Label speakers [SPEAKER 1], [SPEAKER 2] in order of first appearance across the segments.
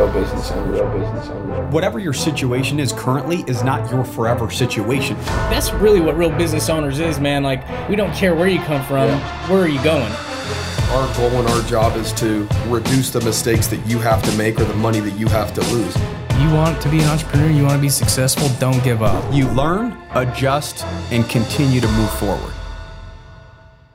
[SPEAKER 1] real business owner, real business owner.
[SPEAKER 2] Whatever your situation is currently is not your forever situation.
[SPEAKER 3] That's really what real business owners is, man. Like, we don't care where you come from, yeah. where are you going?
[SPEAKER 4] Our goal and our job is to reduce the mistakes that you have to make or the money that you have to lose.
[SPEAKER 5] You want to be an entrepreneur, you want to be successful, don't give up.
[SPEAKER 2] You learn, adjust, and continue to move forward.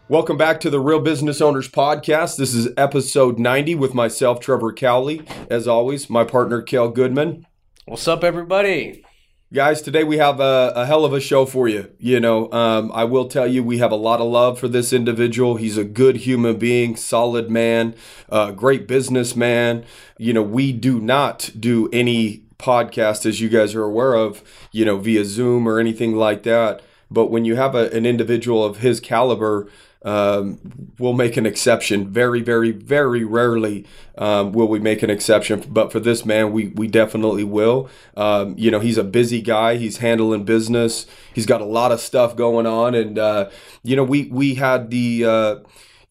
[SPEAKER 4] Welcome back to the Real Business Owners Podcast. This is episode 90 with myself, Trevor Cowley. As always, my partner, Kale Goodman.
[SPEAKER 6] What's up, everybody?
[SPEAKER 4] Guys, today we have a, a hell of a show for you. You know, um, I will tell you, we have a lot of love for this individual. He's a good human being, solid man, uh, great businessman. You know, we do not do any podcast, as you guys are aware of, you know, via Zoom or anything like that. But when you have a, an individual of his caliber, um, we'll make an exception. Very, very, very rarely um, will we make an exception, but for this man, we we definitely will. Um, you know, he's a busy guy. He's handling business. He's got a lot of stuff going on, and uh, you know, we we had the. Uh,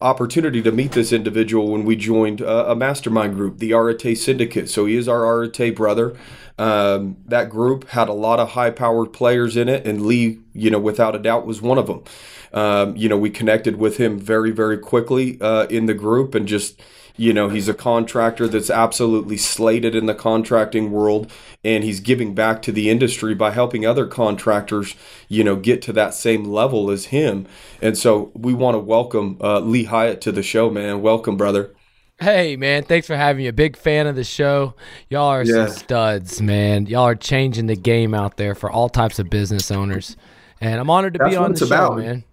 [SPEAKER 4] opportunity to meet this individual when we joined a, a mastermind group, the Arete Syndicate. So he is our Arete brother. Um, that group had a lot of high powered players in it, and Lee, you know, without a doubt, was one of them. Um, you know, we connected with him very, very quickly uh, in the group and just, you know, he's a contractor that's absolutely slated in the contracting world and he's giving back to the industry by helping other contractors, you know, get to that same level as him. And so we want to welcome uh, Lee Hyatt to the show, man. Welcome, brother.
[SPEAKER 7] Hey man, thanks for having me. A big fan of the show. Y'all are yeah. some studs, man. Y'all are changing the game out there for all types of business owners. And I'm honored to That's be on the show, about. man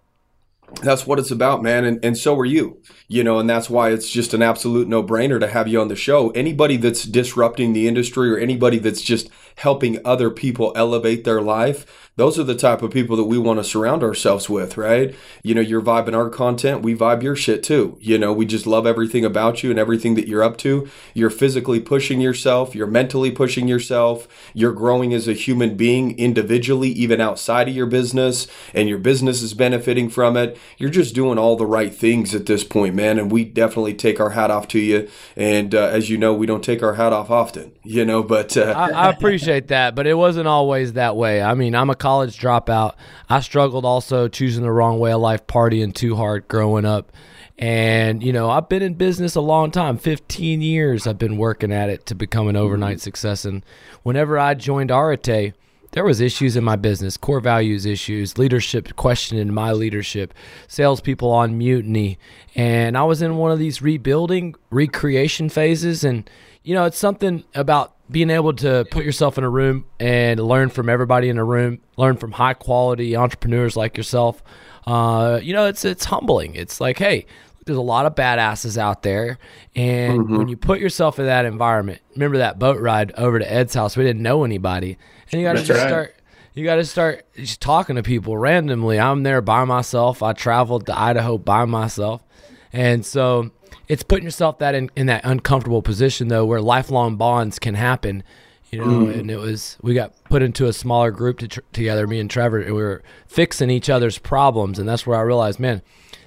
[SPEAKER 4] that's what it's about, man. And, and so are you, you know, and that's why it's just an absolute no brainer to have you on the show. Anybody that's disrupting the industry or anybody that's just helping other people elevate their life, those are the type of people that we want to surround ourselves with, right? You know, you're vibing our content, we vibe your shit too. You know, we just love everything about you and everything that you're up to. You're physically pushing yourself, you're mentally pushing yourself, you're growing as a human being individually, even outside of your business, and your business is benefiting from it. You're just doing all the right things at this point, man. And we definitely take our hat off to you. And uh, as you know, we don't take our hat off often, you know, but uh,
[SPEAKER 7] I, I appreciate that, but it wasn't always that way. I mean, I'm a college dropout. I struggled also choosing the wrong way of life, partying too hard growing up. And, you know, I've been in business a long time 15 years. I've been working at it to become an overnight mm-hmm. success. And whenever I joined Arete, there was issues in my business, core values issues, leadership questioning my leadership, salespeople on mutiny, and I was in one of these rebuilding, recreation phases, and you know, it's something about being able to put yourself in a room and learn from everybody in a room, learn from high quality entrepreneurs like yourself. Uh, you know, it's it's humbling. It's like, hey, there's a lot of badasses out there, and mm-hmm. when you put yourself in that environment, remember that boat ride over to Ed's house? We didn't know anybody, and you got to just right. start. You got to start just talking to people randomly. I'm there by myself. I traveled to Idaho by myself, and so it's putting yourself that in, in that uncomfortable position though, where lifelong bonds can happen. You know, mm. and it was we got put into a smaller group to tr- together, me and Trevor, and we were fixing each other's problems, and that's where I realized, man,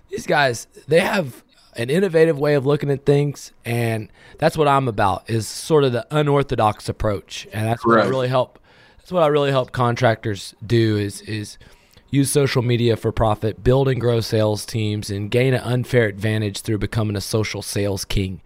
[SPEAKER 7] these guys they have an innovative way of looking at things, and that's what I'm about is sort of the unorthodox approach, and that's what I really help. That's what I really help contractors do is is use social media for profit, build and grow sales teams, and gain an unfair advantage through becoming a social sales king.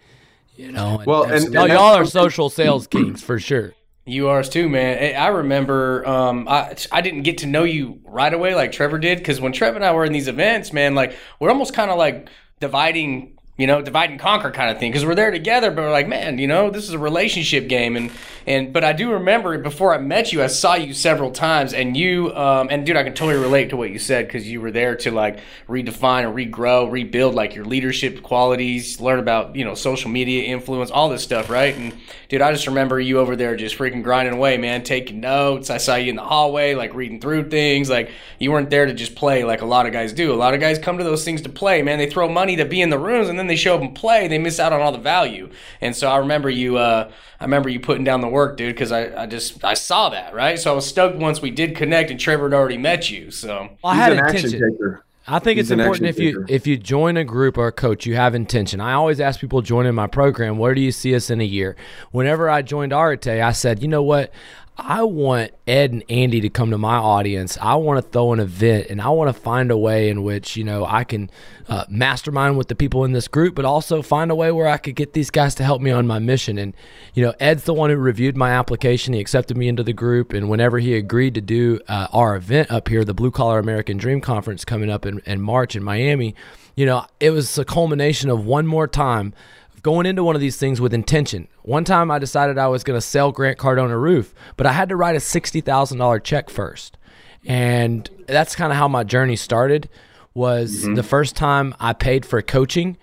[SPEAKER 7] You know, and, well, and, and, and y'all are social sales kings for sure.
[SPEAKER 6] You are too, man. I remember um, I I didn't get to know you right away like Trevor did because when Trevor and I were in these events, man, like we're almost kind of like dividing you know, divide and conquer kind of thing. Because we're there together, but we're like, man, you know, this is a relationship game. And and but I do remember before I met you, I saw you several times, and you um, and dude, I can totally relate to what you said because you were there to like redefine and regrow, rebuild like your leadership qualities, learn about you know social media influence, all this stuff, right? And dude, I just remember you over there just freaking grinding away, man, taking notes. I saw you in the hallway, like reading through things. Like you weren't there to just play like a lot of guys do. A lot of guys come to those things to play, man. They throw money to be in the rooms, and then they show up and play, they miss out on all the value. And so I remember you, uh, I remember you putting down the work, dude, because I, I just I saw that, right? So I was stoked once we did connect, and Trevor had already met you. So
[SPEAKER 7] well, I had intention. I think
[SPEAKER 4] He's
[SPEAKER 7] it's important if you if you join a group or a coach, you have intention. I always ask people joining my program, where do you see us in a year? Whenever I joined Arete, I said, you know what? I want Ed and Andy to come to my audience. I want to throw an event and I want to find a way in which, you know, I can uh, mastermind with the people in this group, but also find a way where I could get these guys to help me on my mission. And, you know, Ed's the one who reviewed my application. He accepted me into the group. And whenever he agreed to do uh, our event up here, the Blue Collar American Dream Conference coming up in, in March in Miami, you know, it was a culmination of one more time going into one of these things with intention. One time I decided I was going to sell Grant Cardone a roof, but I had to write a $60,000 check first. And that's kind of how my journey started was mm-hmm. the first time I paid for coaching.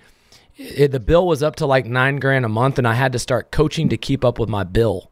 [SPEAKER 7] It, the bill was up to like 9 grand a month and I had to start coaching to keep up with my bill.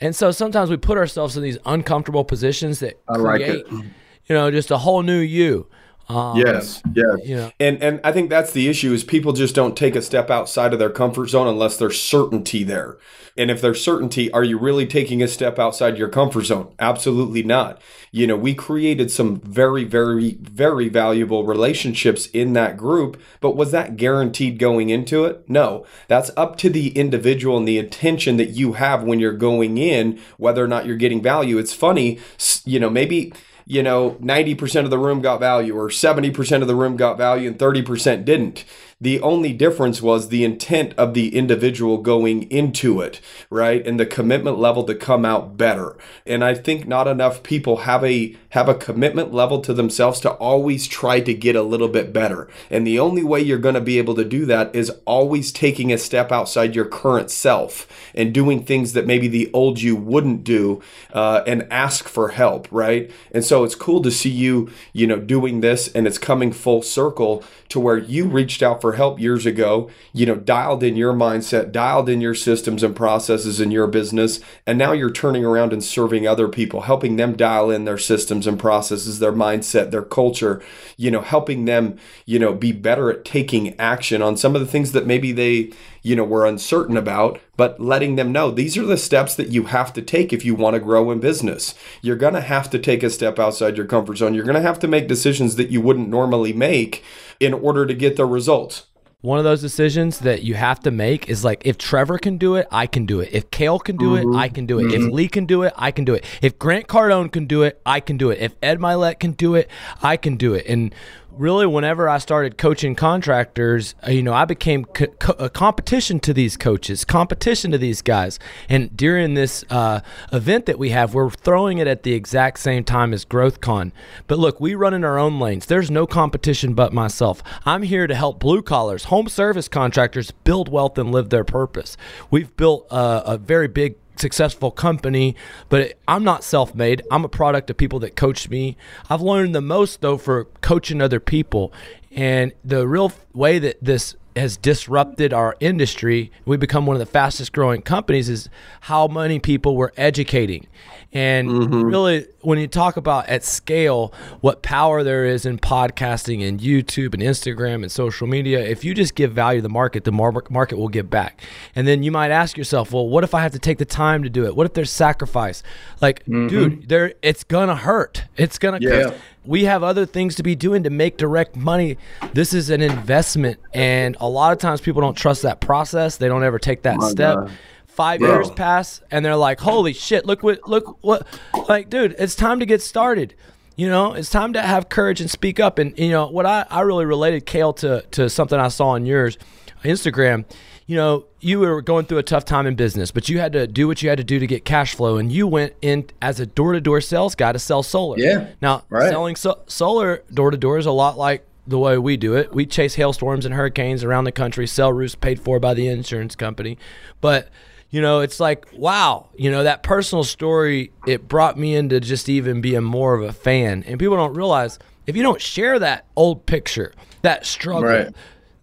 [SPEAKER 7] And so sometimes we put ourselves in these uncomfortable positions that
[SPEAKER 4] I like
[SPEAKER 7] create,
[SPEAKER 4] it.
[SPEAKER 7] you know, just a whole new you. Um,
[SPEAKER 4] Yes, yes.
[SPEAKER 7] you know.
[SPEAKER 4] And and I think that's the issue is people just don't take a step outside of their comfort zone unless there's certainty there. And if there's certainty, are you really taking a step outside your comfort zone? Absolutely not. You know, we created some very, very, very valuable relationships in that group, but was that guaranteed going into it? No. That's up to the individual and the intention that you have when you're going in, whether or not you're getting value. It's funny, you know, maybe you know, 90% of the room got value or 70% of the room got value and 30% didn't. The only difference was the intent of the individual going into it, right? And the commitment level to come out better. And I think not enough people have a have a commitment level to themselves to always try to get a little bit better. And the only way you're going to be able to do that is always taking a step outside your current self and doing things that maybe the old you wouldn't do uh, and ask for help, right? And so it's cool to see you, you know, doing this and it's coming full circle to where you reached out for help years ago, you know, dialed in your mindset, dialed in your systems and processes in your business, and now you're turning around and serving other people, helping them dial in their systems and processes, their mindset, their culture, you know, helping them, you know, be better at taking action on some of the things that maybe they, you know, were uncertain about, but letting them know these are the steps that you have to take if you want to grow in business. You're going to have to take a step outside your comfort zone. You're going to have to make decisions that you wouldn't normally make in order to get the results.
[SPEAKER 7] One of those decisions that you have to make is like if Trevor can do it, I can do it. If Kale can do it, I can do it. If Lee can do it, I can do it. If Grant Cardone can do it, I can do it. If Ed Mylett can do it, I can do it. And really, whenever I started coaching contractors, uh, you know, I became co- co- a competition to these coaches, competition to these guys. And during this uh, event that we have, we're throwing it at the exact same time as GrowthCon. But look, we run in our own lanes. There's no competition but myself. I'm here to help blue collars, home service contractors build wealth and live their purpose. We've built a, a very big successful company, but I'm not self made. I'm a product of people that coached me. I've learned the most, though, for coaching other people. And the real way that this has disrupted our industry, we become one of the fastest growing companies, is how many people we're educating. And mm-hmm. really, when you talk about at scale what power there is in podcasting and YouTube and Instagram and social media, if you just give value to the market, the mar- market will give back. And then you might ask yourself, well, what if I have to take the time to do it? What if there's sacrifice? Like, mm-hmm. dude, there it's gonna hurt. It's gonna
[SPEAKER 4] Yeah.
[SPEAKER 7] we have other things to be doing to make direct money. This is an investment, and a lot of times people don't trust that process. They don't ever take that step.
[SPEAKER 4] God.
[SPEAKER 7] Five years pass, and they're like, "Holy shit! Look what look what!" Like, dude, it's time to get started. You know, it's time to have courage and speak up. And you know what I I really related Kale to to something I saw on yours Instagram. You know, you were going through a tough time in business, but you had to do what you had to do to get cash flow, and you went in as a door to door sales guy to sell solar.
[SPEAKER 1] Yeah,
[SPEAKER 7] Now,
[SPEAKER 1] right.
[SPEAKER 7] selling so- solar door to door is a lot like the way we do it. We chase hailstorms and hurricanes around the country, sell roofs paid for by the insurance company. But, you know, it's like, wow, you know, that personal story, it brought me into just even being more of a fan. And people don't realize if you don't share that old picture, that struggle,
[SPEAKER 1] Right.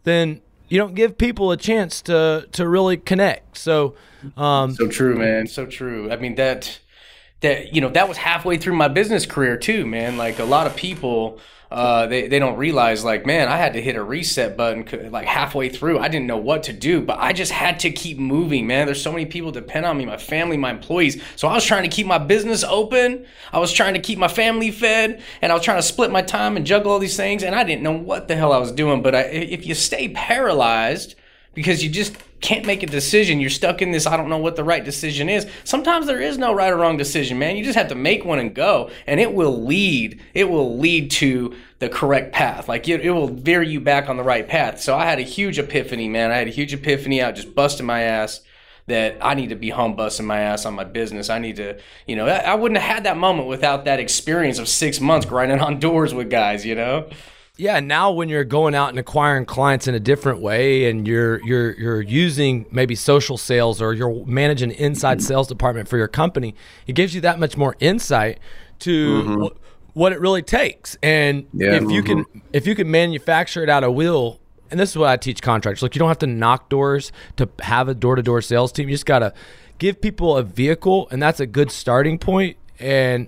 [SPEAKER 7] then you don't give people a chance to to really connect. So, um,
[SPEAKER 6] So true, man. So true. I mean that that you know that was halfway through my business career too, man. Like a lot of people. Uh, they, they don't realize like man i had to hit a reset button like halfway through. I didn't know what to do but i just had to keep moving man. There's so many people depend on me my family my employees. So i was trying to keep my business open. I was trying to keep my family fed and i was trying to split my time and juggle all these things and i didn't know what the hell i was doing. But I, if you stay paralyzed because you just can't make a decision. You're stuck in this, I don't know what the right decision is. Sometimes there is no right or wrong decision, man. You just have to make one and go, and it will lead, it will lead to the correct path. Like it, it will veer you back on the right path. So I had a huge epiphany, man. I had a huge epiphany out just busting my ass that I need to be home busting my ass on my business. I need to, you know, I, I wouldn't have had that moment without that experience of six months grinding on doors with guys, you know?
[SPEAKER 7] Yeah, now when you're going out and acquiring clients in a different way and you're you're you're using maybe social sales or you're managing inside mm-hmm. sales department for your company, it gives you that much more insight to mm-hmm. wh- what it really takes. And
[SPEAKER 1] Yeah.
[SPEAKER 7] if you can mm-hmm. if you can manufacture it out of will, and this is what I teach contractors. Look, you don't have to knock doors to have a door-to-door sales team. You just got to give people a vehicle and that's a good starting point and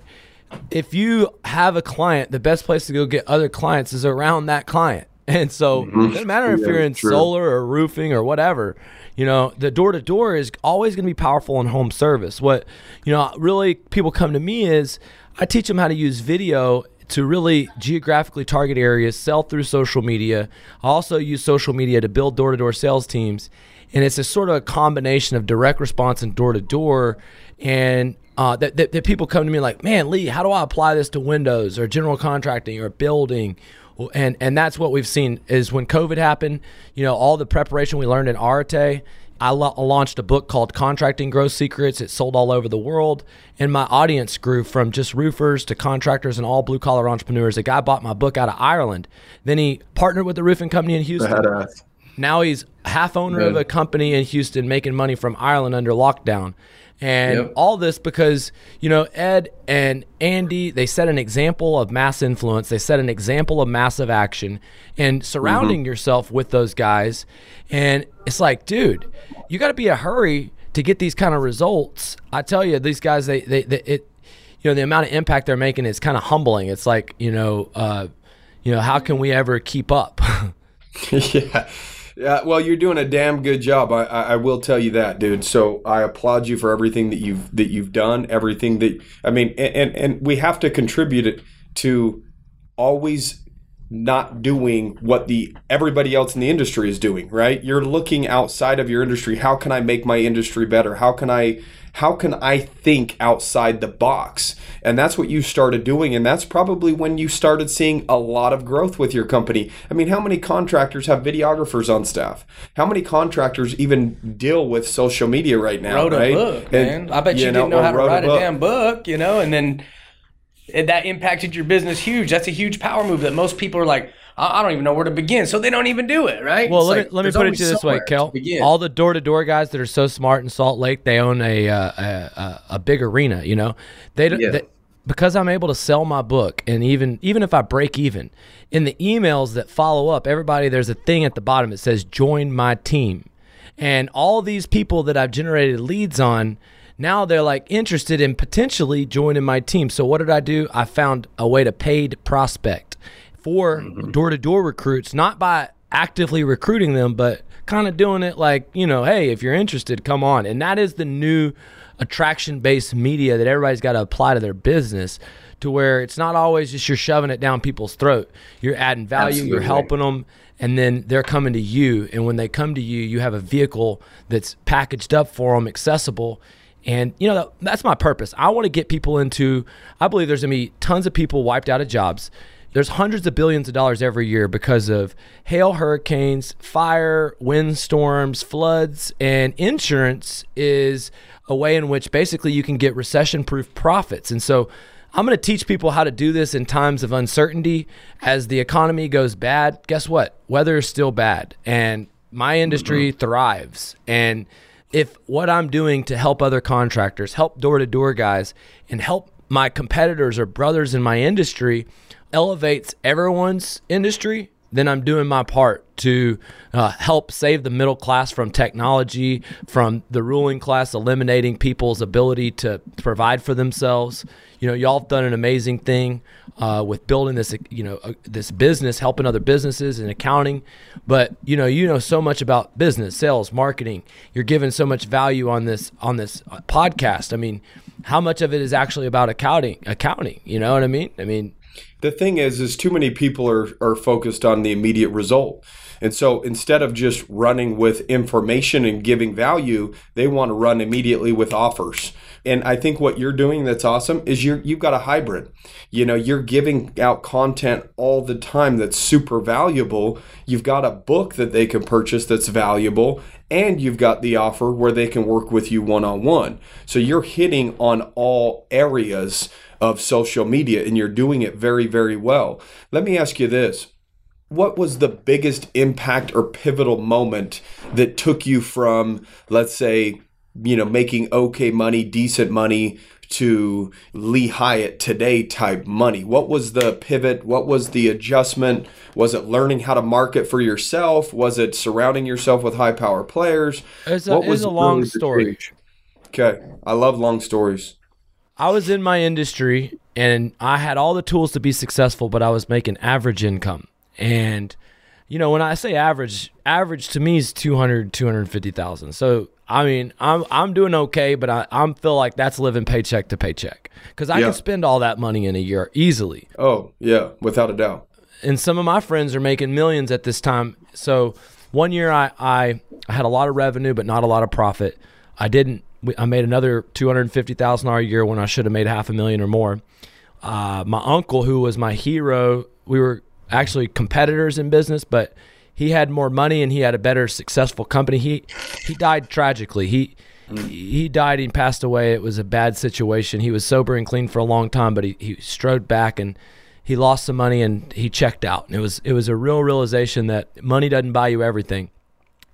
[SPEAKER 7] if you have a client, the best place to go get other clients is around that client. And so mm-hmm. it doesn't matter if
[SPEAKER 1] Yeah,
[SPEAKER 7] you're in
[SPEAKER 1] true.
[SPEAKER 7] solar or roofing or whatever. You know, the door to door is always going to be powerful in home service. What, you know, really people come to me is I teach them how to use video to really geographically target areas, sell through social media. I also use social media to build door to door sales teams. And it's a sort of a combination of direct response and door to door. And uh, that, that, that people come to me like, man, Lee, how do I apply this to windows or general contracting or building? And and that's what we've seen is when COVID happened, you know, all the preparation we learned in Arete. I launched a book called Contracting Growth Secrets. It sold all over the world, and my audience grew from just roofers to contractors and all blue collar entrepreneurs. A guy bought my book out of Ireland. Then he partnered with a roofing company in Houston. Now he's half owner of a company in Houston making money from Ireland under lockdown. And
[SPEAKER 1] Yep.
[SPEAKER 7] all this because, you know, Ed and Andy, they set an example of mass influence. They set an example of massive action and surrounding yourself with those guys. And it's like, dude, you got to be a hurry to get these kind of results. I tell you, these guys, they, they, they it, you know, the amount of impact they're making is kind of humbling. It's like, you know, uh, you know, how can we ever keep up?
[SPEAKER 4] yeah. Yeah, well, you're doing a damn good job. I, I, I will tell you that, dude. So I applaud you for everything that you've that you've done. Everything that I mean, and and, and we have to contribute it to always not doing what the everybody else in the industry is doing. Right? You're looking outside of your industry. How can I make my industry better? How can I how can I think outside the box? And that's what you started doing. And that's probably when you started seeing a lot of growth with your company. I mean, how many contractors have videographers on staff? How many contractors even deal with social media right now?
[SPEAKER 6] wrote a book,
[SPEAKER 4] And,
[SPEAKER 6] man. I bet you,
[SPEAKER 4] know,
[SPEAKER 6] didn't know how to write a,
[SPEAKER 4] book.
[SPEAKER 6] damn book, you know, and then that impacted your business huge. That's a huge power move that most people are like, I, don't even know where to begin, so they don't even do it, right?
[SPEAKER 7] Well,
[SPEAKER 6] It's
[SPEAKER 7] let
[SPEAKER 6] like,
[SPEAKER 7] me let me put it to you this way, Kel. All the door to door guys that are so smart in Salt Lake, they own a uh, a, a, big arena. You know, they, don't
[SPEAKER 1] Yeah.
[SPEAKER 7] they because I'm able to sell my book, and even even if I break even, in the emails that follow up, everybody there's a thing at the bottom that says "Join my team," and all these people that I've generated leads on. Now they're like interested in potentially joining my team. So what did I do? I found a way to paid prospect for door to door recruits, not by actively recruiting them, but kind of doing it like, you know, hey, if you're interested, come on. And that is the new attraction based media that everybody's got to apply to their business to where it's not always just you're shoving it down people's throat. You're adding value, you're helping them, and then they're coming to you. And when they come to you, you have a vehicle that's packaged up for them, accessible. And you know that, that's my purpose. I want to get people into. I believe there's gonna be tons of people wiped out of jobs. There's hundreds of billions of dollars every year because of hail, hurricanes, fire, windstorms, floods, and insurance is a way in which basically you can get recession-proof profits. And so I'm going to teach people how to do this in times of uncertainty. As the economy goes bad, guess what? Weather is still bad, and my industry mm-hmm. thrives. And if what I'm doing to help other contractors, help door to door guys, and help my competitors or brothers in my industry elevates everyone's industry, then I'm doing my part to uh, help save the middle class from technology, from the ruling class eliminating people's ability to provide for themselves. You know, y'all have done an amazing thing uh, with building this, you know, uh, this business, helping other businesses and accounting. But you know, you know so much about business, sales, marketing. You're giving so much value on this on this uh, podcast. I mean, how much of it is actually about accounting? Accounting, you know what I mean? I mean,
[SPEAKER 4] the thing is is too many people are are focused on the immediate result. And so instead of just running with information and giving value they want to run immediately with offers. And i think what you're doing that's awesome is you're you've got a hybrid. You know you're giving out content all the time that's super valuable. You've got a book that they can purchase that's valuable and you've got the offer where they can work with you one on one so you're hitting on all areas of social media and you're doing it very, very well. Let me ask you this. What was the biggest impact or pivotal moment that took you from, let's say, you know, making okay money, decent money to Lee Hyatt today type money? What was the pivot? What was the adjustment? Was it learning how to market for yourself? Was it surrounding yourself with high power players?
[SPEAKER 7] It's a,
[SPEAKER 4] what
[SPEAKER 7] it's a long story.
[SPEAKER 4] Okay. I love long stories.
[SPEAKER 7] I was in my industry and I had all the tools to be successful, but I was making average income. And you know, when I say average, average to me is 200, 250,000. So, I mean, I'm I'm doing okay, but I I'm feel like that's living paycheck to paycheck cuz I
[SPEAKER 4] Yeah.
[SPEAKER 7] can spend all that money in a year easily.
[SPEAKER 4] Oh, yeah, without a doubt.
[SPEAKER 7] and some of my friends are making millions at this time. So one year I, I had a lot of revenue, but not a lot of profit. I didn't. I made another two hundred fifty thousand dollars a year when I should have made half a million or more. Uh, my uncle, who was my hero, we were actually competitors in business, but he had more money and he had a better successful company. He he died tragically. He he died. He passed away. It was a bad situation. He was sober and clean for a long time, but he, he strode back and he lost some money and he checked out. And it was it was a real realization that money doesn't buy you everything.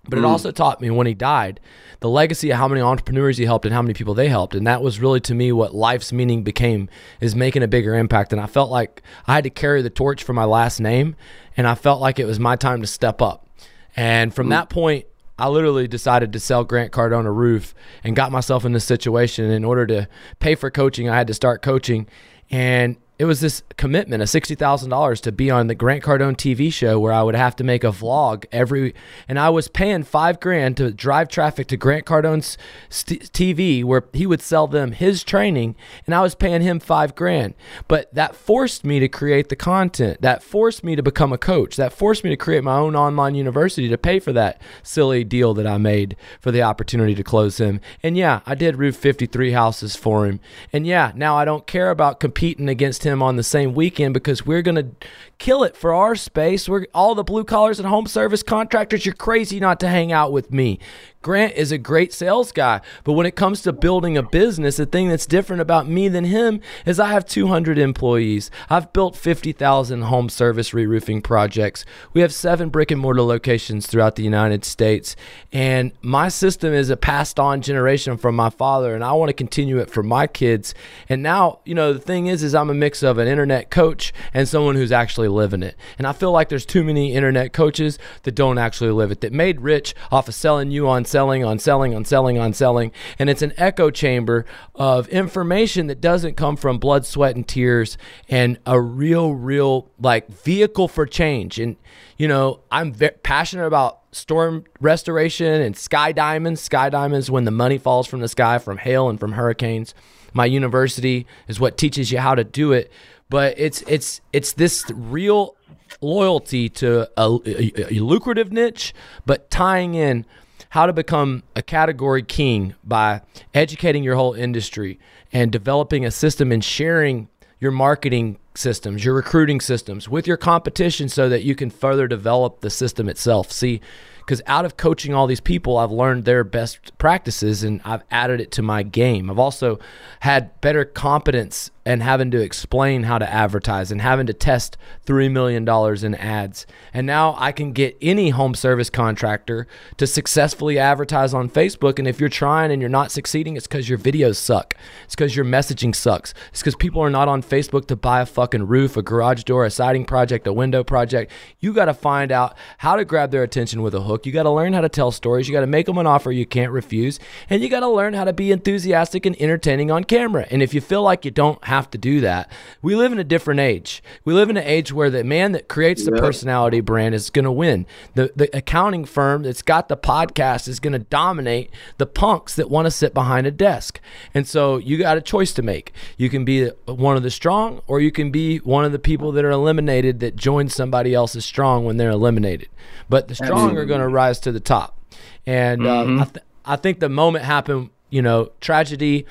[SPEAKER 7] But it also taught me when he died the legacy of how many entrepreneurs he helped and how many people they helped. And that was really to me what life's meaning became is making a bigger impact. And I felt like I had to carry the torch for my last name. And I felt like it was my time to step up. And from that point, I literally decided to sell Grant Cardone a roof and got myself in this situation. In order to pay for coaching, I had to start coaching. And it was this commitment of sixty thousand dollars to be on the Grant Cardone TV show where I would have to make a vlog every, and I was paying five grand to drive traffic to Grant Cardone's st- TV where he would sell them his training, and I was paying him five grand. But that forced me to create the content. That forced me to become a coach. That forced me to create my own online university to pay for that silly deal that I made for the opportunity to close him. And yeah, I did roof fifty three houses for him. And yeah, now I don't care about competing against him on the same weekend because we're going to kill it for our space. We're all the blue collars and home service contractors. You're crazy not to hang out with me. Grant is a great sales guy, but when it comes to building a business, the thing that's different about me than him is I have 200 employees. I've built 50,000 home service re-roofing projects. We have seven brick and mortar locations throughout the United States, and my system is a passed on generation from my father, and I want to continue it for my kids. And now, you know, the thing is, is I'm a mix of an internet coach and someone who's actually living it. And I feel like there's too many internet coaches that don't actually live it, that made rich off of selling you on selling, on selling, on selling, on selling. And it's an echo chamber of information that doesn't come from blood, sweat, and tears and a real, real like vehicle for change. And, you know, I'm ve- passionate about storm restoration and sky diamonds. Sky diamonds when the money falls from the sky from hail and from hurricanes. My university is what teaches you how to do it. But it's it's it's this real loyalty to a, a- a lucrative niche, but tying in how to become a category king by educating your whole industry and developing a system and sharing your marketing systems, your recruiting systems with your competition so that you can further develop the system itself. See, because out of coaching all these people, I've learned their best practices and I've added it to my game. I've also had better competence and having to explain how to advertise and having to test $3 million in ads. And now I can get any home service contractor to successfully advertise on Facebook. And if you're trying and you're not succeeding, it's because your videos suck. It's because your messaging sucks. It's because people are not on Facebook to buy a fucking roof, a garage door, a siding project, a window project. You got to find out how to grab their attention with a hook. You got to learn how to tell stories. You got to make them an offer you can't refuse. And you got to learn how to be enthusiastic and entertaining on camera. And if you feel like you don't have to do that. We live in a different age. We live in an age where the man that creates the personality brand is going to win. The the accounting firm that's got the podcast is going to dominate the punks that want to sit behind a desk. And so you got a choice to make. You can be one of the strong or you can be one of the people that are eliminated that join somebody else's strong when they're eliminated. But the strong are going to rise to the top. And uh, I, th- I think the moment happened, you know, tragedy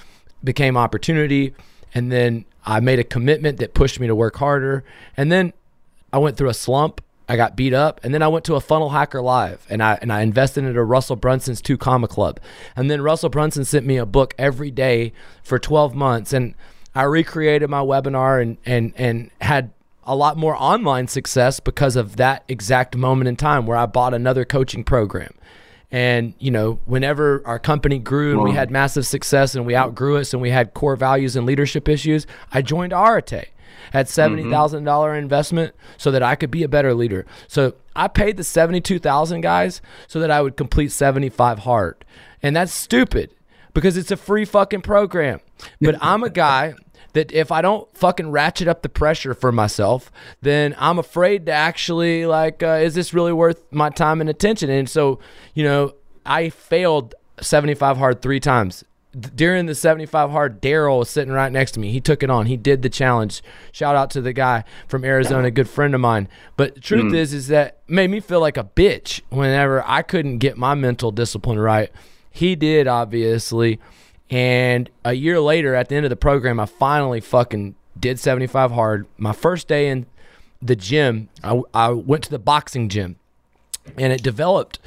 [SPEAKER 7] became opportunity and then I made a commitment that pushed me to work harder. And then I went through a slump. I got beat up, and then I went to a Funnel Hacker Live, and I and I invested into Russell Brunson's Two Comma Club, and then Russell Brunson sent me a book every day for 12 months, and I recreated my webinar and and and had a lot more online success because of that exact moment in time where I bought another coaching program. And, you know, whenever our company grew and we had massive success and we outgrew us and we had core values and leadership issues, I joined Arate at mm-hmm. $70,000 investment so that I could be a better leader. So I paid the 72,000 guys so that I would complete 75 hard. And that's stupid because it's a free fucking program. But I'm a guy that if I don't fucking ratchet up the pressure for myself, then I'm afraid to actually like, uh, is this really worth my time and attention? And so, you know, I failed 75 hard three times. During the 75 hard, Daryl was sitting right next to me. He took it on. He did the challenge. Shout out to the guy from Arizona, a good friend of mine. But the truth is, is that made me feel like a bitch whenever I couldn't get my mental discipline right. He did, obviously. And a year later, at the end of the program, I finally fucking did 75 hard. My first day in the gym, I, I went to the boxing gym and it developed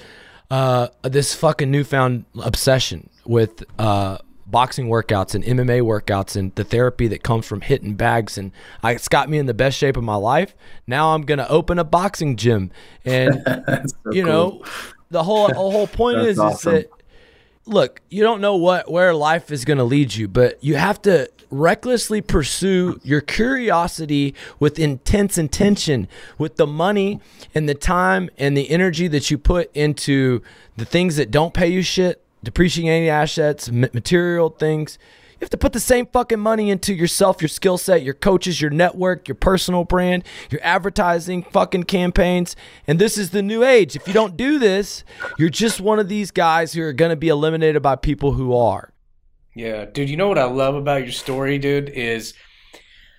[SPEAKER 7] uh, this fucking newfound obsession with uh, boxing workouts and MMA workouts and the therapy that comes from hitting bags. And I, it's got me in the best shape of my life. Now I'm going to open a boxing gym. And, you know, the whole, the whole point is,
[SPEAKER 1] awesome.
[SPEAKER 7] is that look, you don't know what where life is going to lead you, but you have to recklessly pursue your curiosity with intense intention, with the money and the time and the energy that you put into the things that don't pay you shit, depreciating assets, material things. Have to put the same fucking money into yourself, your skill set, your coaches, your network, your personal brand, your advertising fucking campaigns. And this is the new age. If you don't do this, you're just one of these guys who are going to be eliminated by people who are.
[SPEAKER 6] Yeah, dude, you know what I love about your story, dude, is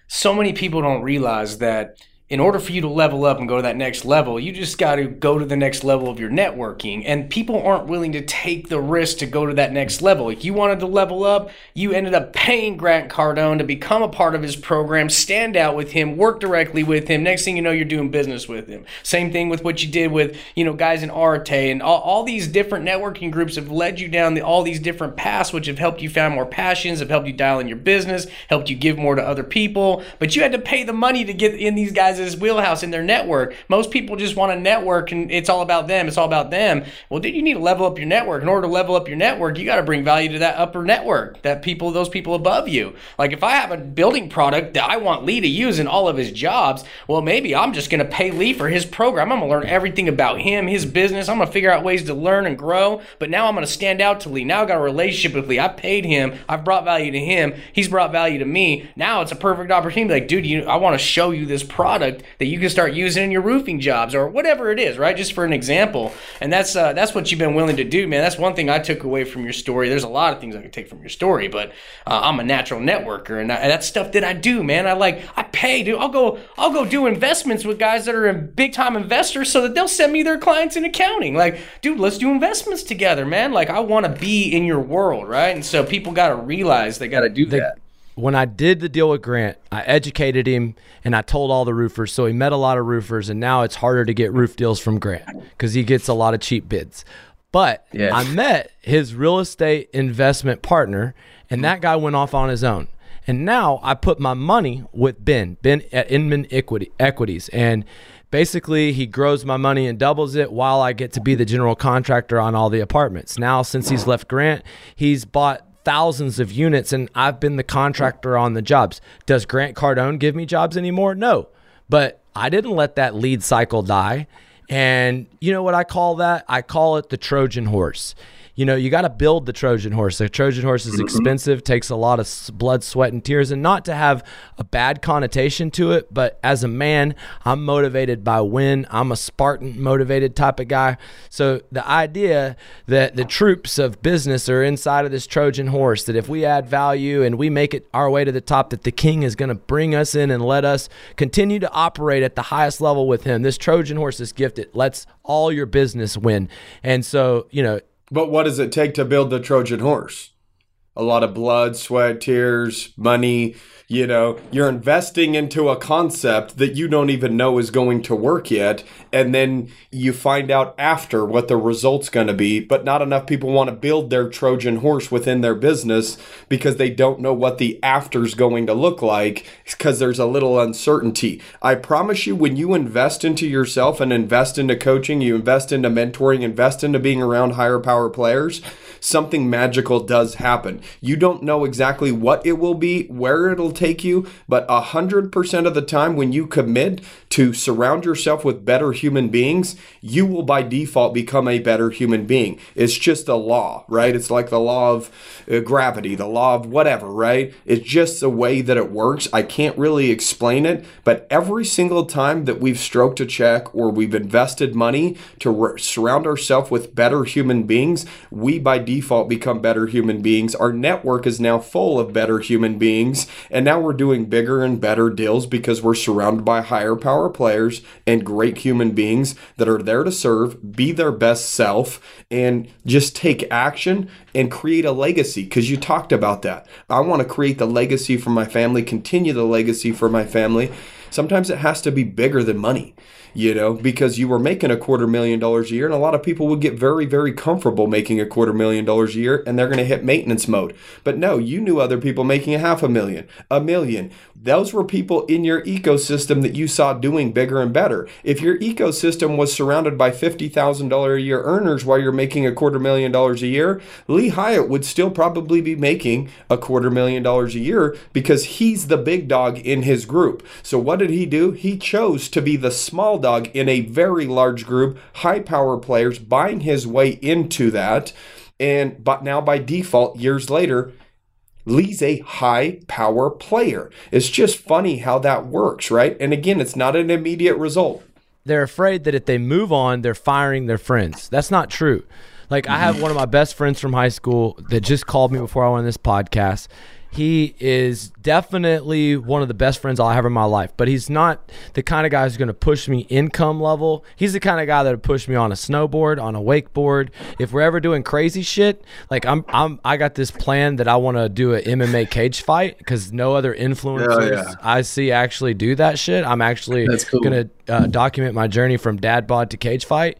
[SPEAKER 6] so many people don't realize that in order for you to level up and go to that next level, you just got to go to the next level of your networking. And people aren't willing to take the risk to go to that next level. If you wanted to level up, you ended up paying Grant Cardone to become a part of his program, stand out with him, work directly with him. Next thing you know, you're doing business with him. Same thing with what you did with, you know, guys in Arete and all, all these different networking groups have led you down the, all these different paths, which have helped you find more passions, have helped you dial in your business, helped you give more to other people. But you had to pay the money to get in these guys' wheelhouse in their network. Most people just want to network and it's all about them. It's all about them. Well, dude, you need to level up your network. In order to level up your network, you got to bring value to that upper network, that people, those people above you. Like if I have a building product that I want Lee to use in all of his jobs, well, maybe I'm just going to pay Lee for his program. I'm going to learn everything about him, his business. I'm going to figure out ways to learn and grow. But now I'm going to stand out to Lee. Now I got a relationship with Lee. I paid him. I've brought value to him. He's brought value to me. Now it's a perfect opportunity. Like, dude, you, I want to show you this product that you can start using in your roofing jobs or whatever it is, right? Just for an example. And that's uh, that's what you've been willing to do, man. That's one thing I took away from your story. There's a lot of things I could take from your story, but uh, I'm a natural networker, and, I, and that's stuff that I do, man. I like I pay, dude. I'll go I'll go do investments with guys that are in big time investors, so that they'll send me their clients in accounting. Like, dude, let's do investments together, man. Like, I want to be in your world, right? And so people got to realize they got to do that.
[SPEAKER 7] When I did the deal with Grant, I educated him and I told all the roofers. So he met a lot of roofers, and now it's harder to get roof deals from Grant because he gets a lot of cheap bids. But
[SPEAKER 1] Yeah.
[SPEAKER 7] I met his real estate investment partner, and that guy went off on his own. And now I put my money with Ben, Ben at Inman Equity, Equities. And basically, he grows my money and doubles it while I get to be the general contractor on all the apartments. Now, since he's left Grant, he's bought thousands of units and I've been the contractor on the jobs. Does Grant Cardone give me jobs anymore? No. But I didn't let that lead cycle die. And you know what I call that? I call it the Trojan horse. You know, you got to build the Trojan horse. The Trojan horse is mm-hmm. expensive, takes a lot of blood, sweat, and tears, and not to have a bad connotation to it, but as a man, I'm motivated by win. I'm a Spartan motivated type of guy. So the idea that the troops of business are inside of this Trojan horse, that if we add value and we make it our way to the top, that the king is going to bring us in and let us continue to operate at the highest level with him. This Trojan horse is gifted. Let's all your business win. And so, you know,
[SPEAKER 4] But what does it take to build the Trojan horse? A lot of blood, sweat, tears, money. You know, you're investing into a concept that you don't even know is going to work yet. And then you find out after what the result's going to be. But not enough people want to build their Trojan horse within their business because they don't know what the after's going to look like because there's a little uncertainty. I promise you, when you invest into yourself and invest into coaching, you invest into mentoring, invest into being around higher power players, something magical does happen. You don't know exactly what it will be, where it'll take you, but a hundred percent of the time when you commit to surround yourself with better human beings, you will by default become a better human being. It's just a law, right? It's like the law of uh, gravity, the law of whatever, right? It's just the way that it works. I can't really explain it, but every single time that we've stroked a check or we've invested money to re- surround ourselves with better human beings, we by default become better human beings. Our network is now full of better human beings, and now we're doing bigger and better deals because we're surrounded by higher power players and great human beings that are there to serve, be their best self, and just take action and create a legacy because you talked about that. I want to create the legacy for my family, continue the legacy for my family. Sometimes it has to be bigger than money, you know, because you were making a quarter million dollars a year, and a lot of people would get very, very comfortable making a quarter million dollars a year and they're going to hit maintenance mode. But no, you knew other people making a half a million, a million. Those were people in your ecosystem that you saw doing bigger and better. If your ecosystem was surrounded by $50,000 a year earners while you're making a quarter million dollars a year, Lee Hyatt would still probably be making a quarter million dollars a year because he's the big dog in his group. So what did he do? He chose to be the small dog in a very large group, high power players buying his way into that. And but now by default, years later, Lee's a high power player. It's just funny how that works, right? And again, it's not an immediate result.
[SPEAKER 7] they're afraid that if they move on, they're firing their friends. That's not true. Like I have mm-hmm. one of my best friends from high school that just called me before I went on this podcast. He is definitely one of the best friends I'll have in my life, but he's not the kind of guy who's going to push me income level. He's the kind of guy that would push me on a snowboard, on a wakeboard. If we're ever doing crazy shit, like I'm, I'm, I got this plan that I want to do an MMA cage fight because no other influencers
[SPEAKER 1] yeah.
[SPEAKER 7] I see actually do that shit. I'm actually
[SPEAKER 1] cool.
[SPEAKER 7] gonna uh, document my journey from dad bod to cage fight,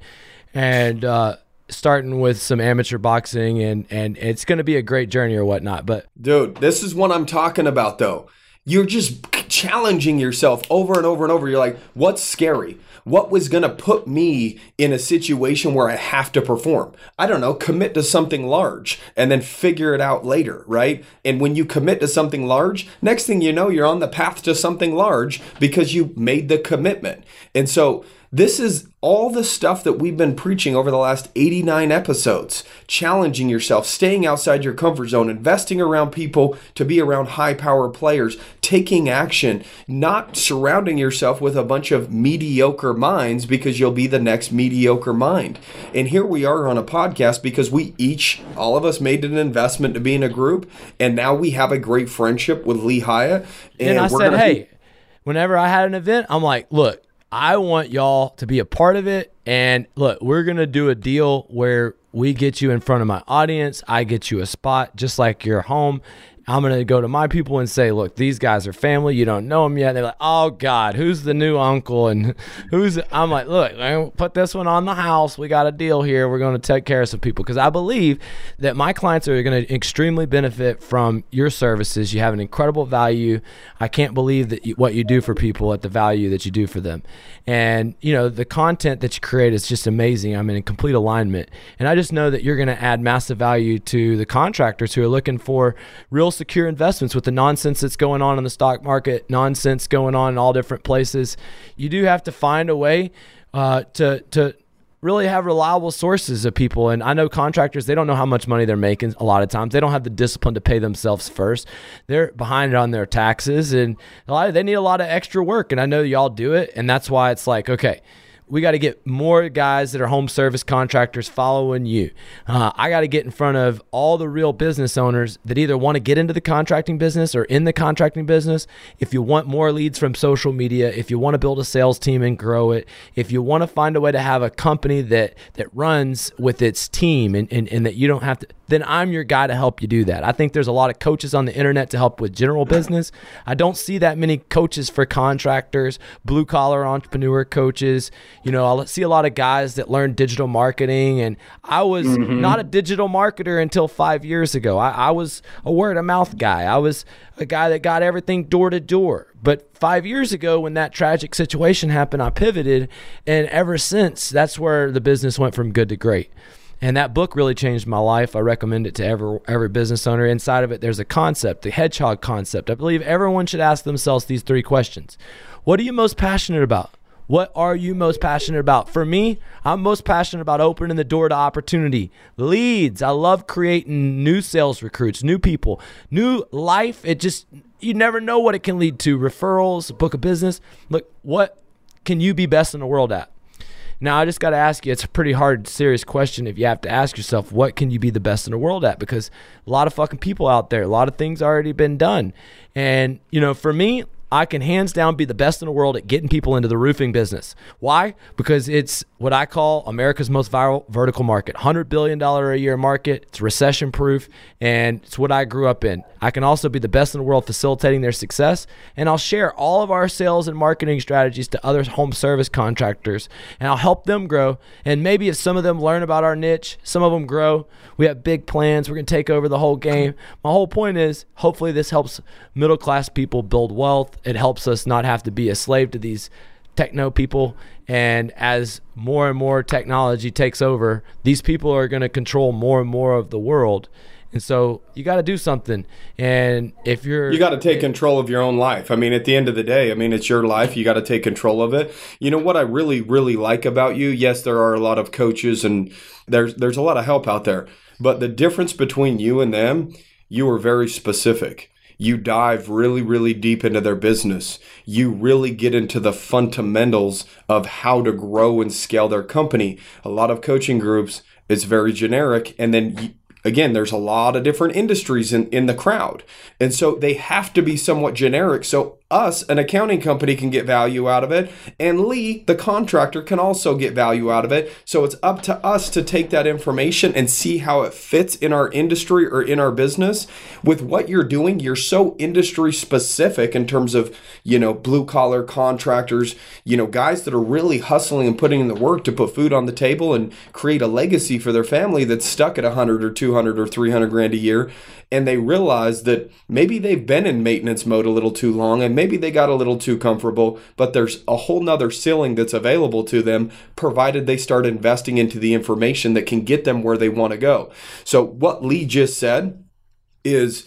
[SPEAKER 7] and uh, starting with some amateur boxing, and and it's gonna be a great journey or whatnot. But
[SPEAKER 4] Dude, this is what I'm talking about though. You're just challenging yourself over and over and over. You're like, what's scary? What was going to put me in a situation where I have to perform? I don't know, commit to something large and then figure it out later, right? And when you commit to something large, next thing you know, you're on the path to something large because you made the commitment. And so, this is all the stuff that we've been preaching over the last 89 episodes. Challenging yourself, staying outside your comfort zone, investing around people to be around high power players, taking action, not surrounding yourself with a bunch of mediocre minds because you'll be the next mediocre mind. And here we are on a podcast because we each, all of us, made an investment to be in a group, and now we have a great friendship with Lee Hyatt.
[SPEAKER 7] and I
[SPEAKER 4] we're
[SPEAKER 7] said, hey,
[SPEAKER 4] be-
[SPEAKER 7] whenever I had an event, I'm like, look, I want y'all to be a part of it, and look, we're gonna do a deal where we get you in front of my audience. I get you a spot just like your home. I'm going to go to my people and say, look, these guys are family. You don't know them yet. They're like, oh, God, who's the new uncle? And who's, I'm like, look, man, put this one on the house. We got a deal here. We're going to take care of some people. Because I believe that my clients are going to extremely benefit from your services. You have an incredible value. I can't believe that you, what you do for people at the value that you do for them. And, you know, the content that you create is just amazing. I'm in complete alignment. And I just know that you're going to add massive value to the contractors who are looking for real secure investments with the nonsense that's going on in the stock market, nonsense going on in all different places. You do have to find a way uh, to to really have reliable sources of people. And I know contractors, they don't know how much money they're making a lot of times. They don't have the discipline to pay themselves first. They're behind on their taxes and a lot of, they need a lot of extra work. And I know y'all do it. And that's why it's like, okay, we got to get more guys that are home service contractors following you. Uh, I got to get in front of all the real business owners that either want to get into the contracting business or in the contracting business. If you want more leads from social media, if you want to build a sales team and grow it, if you want to find a way to have a company that that runs with its team and, and, and that you don't have to then I'm your guy to help you do that. I think there's a lot of coaches on the internet to help with general business. I don't see that many coaches for contractors, blue collar entrepreneur coaches. You know, I see a lot of guys that learn digital marketing, and I was mm-hmm. not a digital marketer until five years ago. I, I was a word of mouth guy. I was a guy that got everything door to door. But five years ago, when that tragic situation happened, I pivoted, and ever since, that's where the business went from good to great. And that book really changed my life. I recommend it to every every business owner. Inside of it, there's a concept, the hedgehog concept. I believe everyone should ask themselves these three questions: What are you most passionate about? What are you most passionate about? For me, I'm most passionate about opening the door to opportunity, leads. I love creating new sales recruits, new people, new life. It just you never know what it can lead to. Referrals, book of business. Look, what can you be best in the world at? Now, I just got to ask you, it's a pretty hard, serious question if you have to ask yourself, what can you be the best in the world at? Because a lot of fucking people out there, a lot of things already been done. And, you know, for me, I can hands down be the best in the world at getting people into the roofing business. Why? Because it's what I call America's most viral vertical market. $100 billion a year market. It's recession proof, and it's what I grew up in. I can also be the best in the world facilitating their success, and I'll share all of our sales and marketing strategies to other home service contractors, and I'll help them grow. And maybe if some of them learn about our niche, some of them grow. We have big plans. We're going to take over the whole game. My whole point is hopefully this helps middle class people build wealth it helps us not have to be a slave to these techno people. And as more and more technology takes over, these people are going to control more and more of the world. And so you got to do something. And if you're.
[SPEAKER 4] You got to take eh, control of your own life. I mean, at the end of the day, I mean, it's your life. You got to take control of it. You know what I really, really like about you? Yes, there are a lot of coaches and there's, there's a lot of help out there. But the difference between you and them, you are very specific you dive really, really deep into their business. You really get into the fundamentals of how to grow and scale their company. A lot of coaching groups, it's very generic. And then again, there's a lot of different industries in, in the crowd. And so they have to be somewhat generic. So us, an accounting company, can get value out of it. And Lee, the contractor, can also get value out of it. So it's up to us to take that information and see how it fits in our industry or in our business. With what you're doing, you're so industry specific in terms of, you know, blue collar contractors, you know, guys that are really hustling and putting in the work to put food on the table and create a legacy for their family that's stuck at 100 or 200 or 300 grand a year and they realize that maybe they've been in maintenance mode a little too long and maybe they got a little too comfortable, but there's a whole nother ceiling that's available to them provided they start investing into the information that can get them where they want to go. So what Lee just said is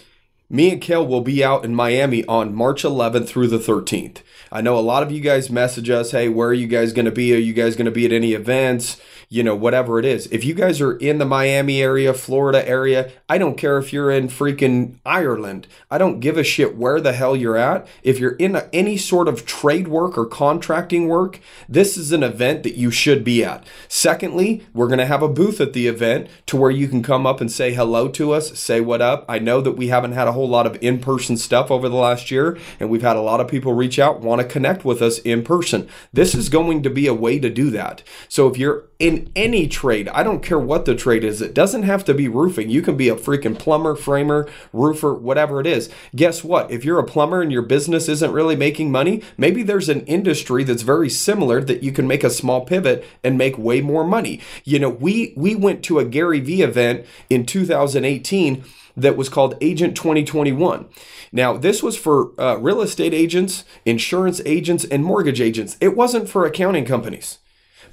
[SPEAKER 4] me and Kel will be out in Miami on March 11th through the 13th. I know a lot of you guys message us, hey, where are you guys going to be? Are you guys going to be at any events? you know, whatever it is. If you guys are in the Miami area, Florida area, I don't care if you're in freaking Ireland. I don't give a shit where the hell you're at. If you're in a, any sort of trade work or contracting work, this is an event that you should be at. Secondly, we're going to have a booth at the event to where you can come up and say hello to us, say what up. I know that we haven't had a whole lot of in person stuff over the last year, and we've had a lot of people reach out, want to connect with us in person. This is going to be a way to do that. So if you're in any trade, I don't care what the trade is, it doesn't have to be roofing. You can be a freaking plumber, framer, roofer, whatever it is. Guess what? If you're a plumber and your business isn't really making money, maybe there's an industry that's very similar that you can make a small pivot and make way more money. You know, we we went to a Gary Vee event in 2018 that was called Agent 2021. Now, this was for uh, real estate agents, insurance agents, and mortgage agents. It wasn't for accounting companies.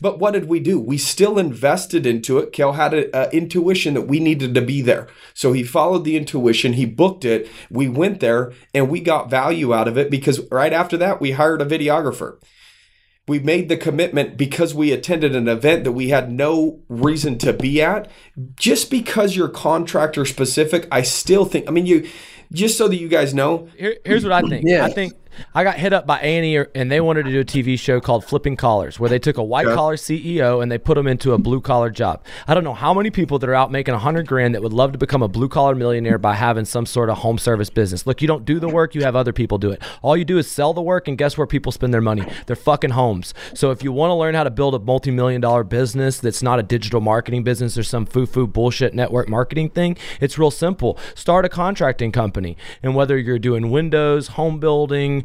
[SPEAKER 4] But what did we do? We still invested into it. Kel had an intuition that we needed to be there. So he followed the intuition, he booked it. We went there and we got value out of it because right after that, we hired a videographer. We made the commitment because we attended an event that we had no reason to be at. Just because you're contractor specific, I still think, I mean, you, just so that you guys know.
[SPEAKER 7] Here, here's what I think.
[SPEAKER 1] Yeah.
[SPEAKER 7] I think I got hit up by A&E and they wanted to do a TV show called Flipping Collars where they took a white collar CEO and they put him into a blue collar job. I don't know how many people that are out making a hundred grand that would love to become a blue collar millionaire by having some sort of home service business. Look, you don't do the work, you have other people do it. All you do is sell the work and guess where people spend their money? Their fucking homes. So if you want to learn how to build a multi-million dollar business that's not a digital marketing business or some foo-foo bullshit network marketing thing, it's real simple. Start a contracting company. And whether you're doing windows, home building,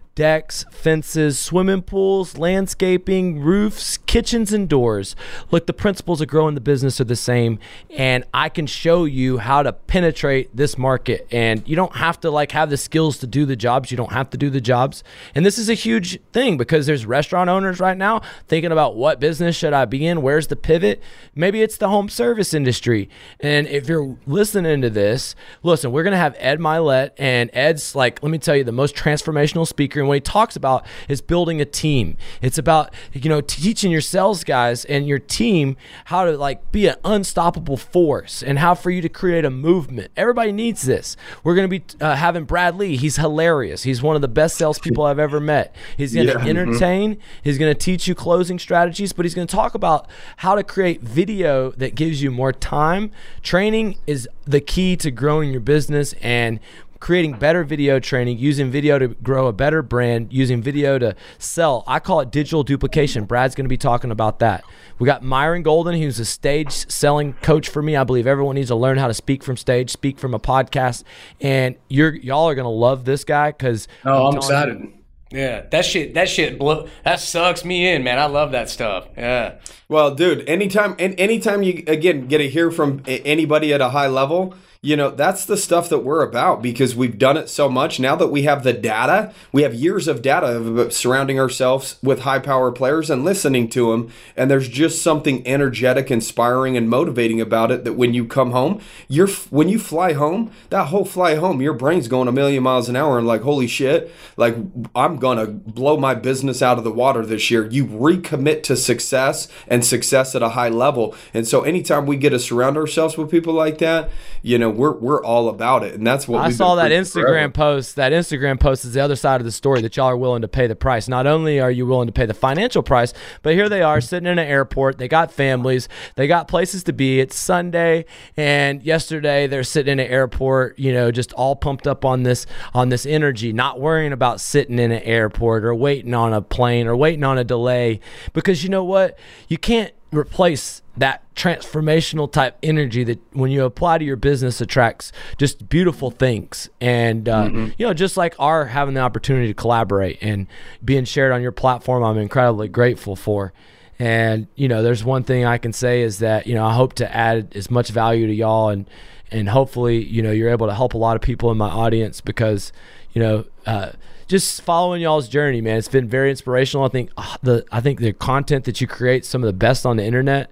[SPEAKER 7] decks, fences, swimming pools, landscaping, roofs, kitchens, and doors. Look, the principles of growing the business are the same, and I can show you how to penetrate this market. And you don't have to like have the skills to do the jobs. You don't have to do the jobs. And this is a huge thing because there's restaurant owners right now thinking about what business should I be in? Where's the pivot? Maybe it's the home service industry. And if you're listening to this, listen, we're gonna have Ed Mylett, and Ed's like, let me tell you, the most transformational speaker and what he talks about is building a team. It's about you know teaching your sales guys and your team how to like be an unstoppable force and how for you to create a movement. Everybody needs this. We're gonna be uh, having Brad Lea. He's hilarious. He's one of the best salespeople I've ever met. He's gonna
[SPEAKER 4] Yeah. Mhm.
[SPEAKER 7] entertain. He's gonna teach you closing strategies, but he's gonna talk about how to create video that gives you more time. Training is the key to growing your business and creating better video training, using video to grow a better brand, using video to sell. I call it digital duplication. Brad's going to be talking about that. We got Myron Golden, who's a stage selling coach for me. I believe everyone needs to learn how to speak from stage, speak from a podcast, and you're y'all are going to love this guy because
[SPEAKER 1] Oh, I'm excited.
[SPEAKER 6] Yeah, that shit. That shit. Blow, that sucks me in, man. I love that stuff. Yeah.
[SPEAKER 4] Well, dude, anytime and anytime you again get to hear from anybody at a high level, you know, that's the stuff that we're about because we've done it so much. Now that we have the data, we have years of data of uh, surrounding ourselves with high power players and listening to them. And there's just something energetic, inspiring, and motivating about it that when you come home, you're when you fly home, that whole fly home, your brain's going a million miles an hour and like, holy shit, like I'm gonna blow my business out of the water this year. You recommit to success and success at a high level. And so anytime we get to surround ourselves with people like that, you know, we're we're all about it. And that's what
[SPEAKER 7] I saw that
[SPEAKER 4] preaching forever.
[SPEAKER 7] Instagram post. That Instagram post is the other side of the story that y'all are willing to pay the price. Not only are you willing to pay the financial price, but here they are sitting in an airport. They got families. They got places to be. It's Sunday, and yesterday they're sitting in an airport. You know, just all pumped up on this on this energy, not worrying about sitting in an airport or waiting on a plane or waiting on a delay. Because you know what, you can't replace that transformational type energy that when you apply to your business attracts just beautiful things. And uh, you know just like our having the opportunity to collaborate and being shared on your platform i'm incredibly grateful for and you know there's one thing i can say is that you know i hope to add as much value to y'all and and hopefully you know you're able to help a lot of people in my audience because you know uh, just following y'all's journey, man. It's been very inspirational. I think uh, the I think the content that you create some of the best on the internet,